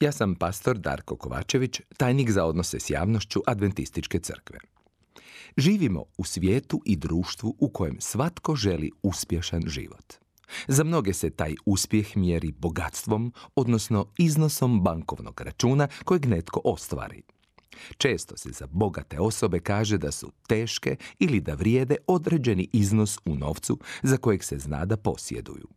Ja sam pastor Darko Kovačević, tajnik za odnose s javnošću Adventističke crkve. Živimo u svijetu i društvu u kojem svatko želi uspješan život. Za mnoge se taj uspjeh mjeri bogatstvom, odnosno iznosom bankovnog računa kojeg netko ostvari. Često se za bogate osobe kaže da su teške ili da vrijede određeni iznos u novcu za kojeg se zna da posjeduju.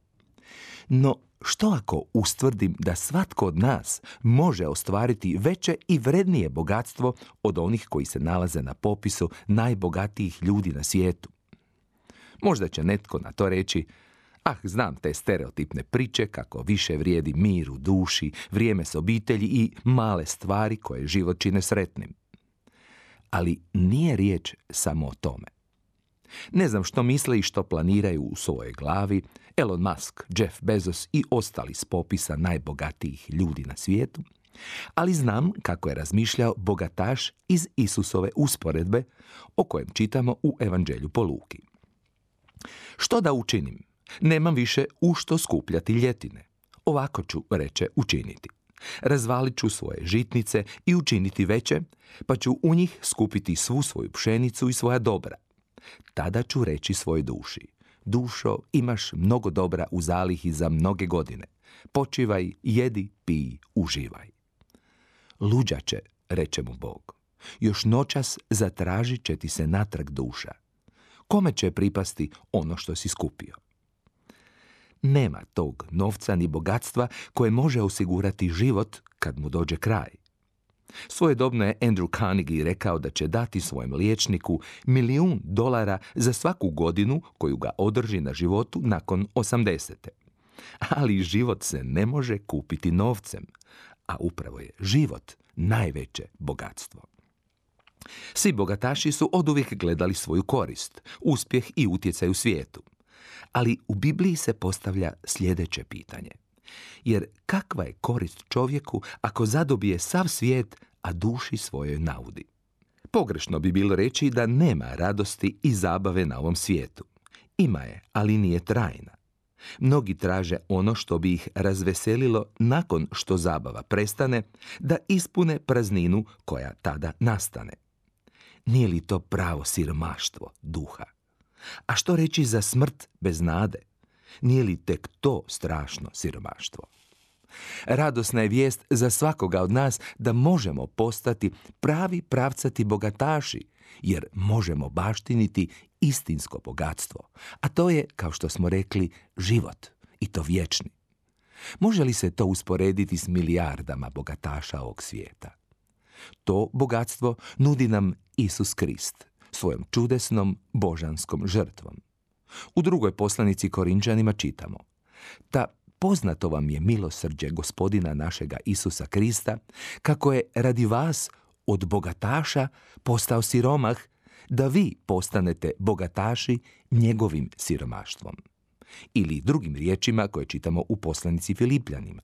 No, što ako ustvrdim da svatko od nas može ostvariti veće i vrednije bogatstvo od onih koji se nalaze na popisu najbogatijih ljudi na svijetu? Možda će netko na to reći, ah, znam te stereotipne priče kako više vrijedi mir u duši, vrijeme s obitelji i male stvari koje život čine sretnim. Ali nije riječ samo o tome. Ne znam što misle i što planiraju u svojoj glavi Elon Musk, Jeff Bezos i ostali s popisa najbogatijih ljudi na svijetu, ali znam kako je razmišljao bogataš iz Isusove usporedbe o kojem čitamo u Evanđelju po Luki. Što da učinim? Nemam više u što skupljati ljetine. Ovako ću, reče, učiniti. Razvalit ću svoje žitnice i učiniti veće, pa ću u njih skupiti svu svoju pšenicu i svoja dobra – tada ću reći svoj duši. Dušo, imaš mnogo dobra u zalihi za mnoge godine. Počivaj, jedi, pij, uživaj. Luđače, reče mu Bog, još noćas zatražit će ti se natrag duša. Kome će pripasti ono što si skupio? Nema tog novca ni bogatstva koje može osigurati život kad mu dođe kraj. Svojedobno je Andrew Carnegie rekao da će dati svojem liječniku milijun dolara za svaku godinu koju ga održi na životu nakon 80. Ali život se ne može kupiti novcem, a upravo je život najveće bogatstvo. Svi bogataši su oduvijek gledali svoju korist, uspjeh i utjecaj u svijetu. Ali u Bibliji se postavlja sljedeće pitanje – jer kakva je korist čovjeku ako zadobije sav svijet, a duši svojoj naudi? Pogrešno bi bilo reći da nema radosti i zabave na ovom svijetu. Ima je, ali nije trajna. Mnogi traže ono što bi ih razveselilo nakon što zabava prestane, da ispune prazninu koja tada nastane. Nije li to pravo siromaštvo duha? A što reći za smrt bez nade? Nije li tek to strašno siromaštvo? Radosna je vijest za svakoga od nas da možemo postati pravi pravcati bogataši, jer možemo baštiniti istinsko bogatstvo, a to je, kao što smo rekli, život i to vječni. Može li se to usporediti s milijardama bogataša ovog svijeta? To bogatstvo nudi nam Isus Krist svojom čudesnom božanskom žrtvom. U drugoj poslanici Korinčanima čitamo Ta poznato vam je milosrđe gospodina našega Isusa Krista, kako je radi vas od bogataša postao siromah, da vi postanete bogataši njegovim siromaštvom. Ili drugim riječima koje čitamo u poslanici Filipljanima.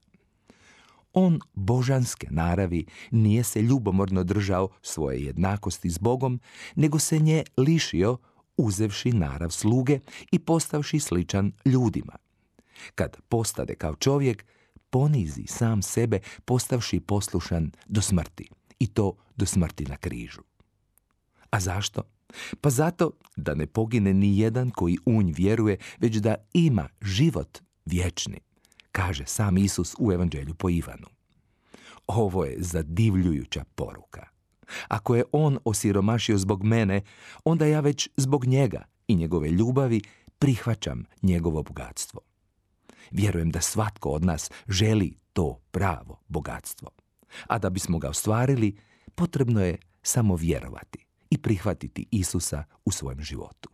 On božanske naravi nije se ljubomorno držao svoje jednakosti s Bogom, nego se nje lišio uzevši narav sluge i postavši sličan ljudima. Kad postade kao čovjek, ponizi sam sebe postavši poslušan do smrti i to do smrti na križu. A zašto? Pa zato da ne pogine ni jedan koji unj vjeruje, već da ima život vječni, kaže sam Isus u Evanđelju po Ivanu. Ovo je zadivljujuća poruka. Ako je on osiromašio zbog mene, onda ja već zbog njega i njegove ljubavi prihvaćam njegovo bogatstvo. Vjerujem da svatko od nas želi to pravo bogatstvo. A da bismo ga ostvarili, potrebno je samo vjerovati i prihvatiti Isusa u svojem životu.